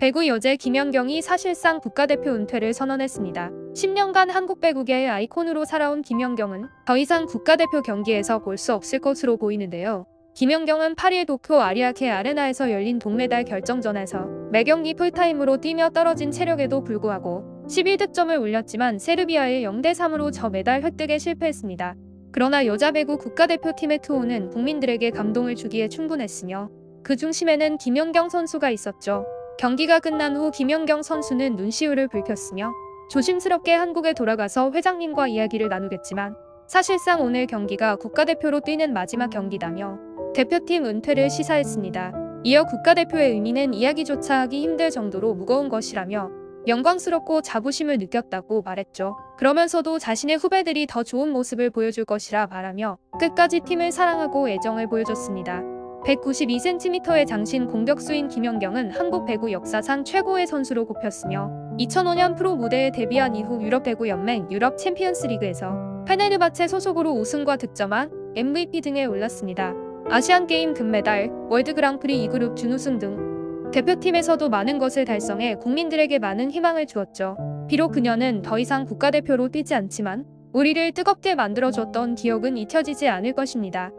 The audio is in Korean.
배구 여제 김연경이 사실상 국가대표 은퇴를 선언했습니다. 10년간 한국 배구계의 아이콘으로 살아온 김연경은 더 이상 국가대표 경기에서 볼 수 없을 것으로 보이는데요. 김연경은 8일 도쿄 아리아케 아레나에서 열린 동메달 결정전에서 매경기 풀타임으로 뛰며 떨어진 체력에도 불구하고 11득점을 올렸지만 세르비아에 0대3으로 저 메달 획득에 실패했습니다. 그러나 여자 배구 국가대표팀의 투혼은 국민들에게 감동을 주기에 충분했으며 그 중심에는 김연경 선수가 있었죠. 경기가 끝난 후 김연경 선수는 눈시울을 붉혔으며 조심스럽게 한국에 돌아가서 회장님과 이야기를 나누겠지만 사실상 오늘 경기가 국가대표로 뛰는 마지막 경기다며 대표팀 은퇴를 시사했습니다. 이어 국가대표의 의미는 이야기조차 하기 힘들 정도로 무거운 것이라며 영광스럽고 자부심을 느꼈다고 말했죠. 그러면서도 자신의 후배들이 더 좋은 모습을 보여줄 것이라 말하며 끝까지 팀을 사랑하고 애정을 보여줬습니다. 192cm의 장신 공격수인 김연경은 한국 배구 역사상 최고의 선수로 꼽혔으며 2005년 프로 무대에 데뷔한 이후 유럽 배구 연맹 유럽 챔피언스 리그에서 페네르바체 소속으로 우승과 득점왕 MVP 등에 올랐습니다. 아시안 게임 금메달, 월드 그랑프리 2그룹 준우승 등 대표팀에서도 많은 것을 달성해 국민들에게 많은 희망을 주었죠. 비록 그녀는 더 이상 국가대표로 뛰지 않지만 우리를 뜨겁게 만들어줬던 기억은 잊혀지지 않을 것입니다.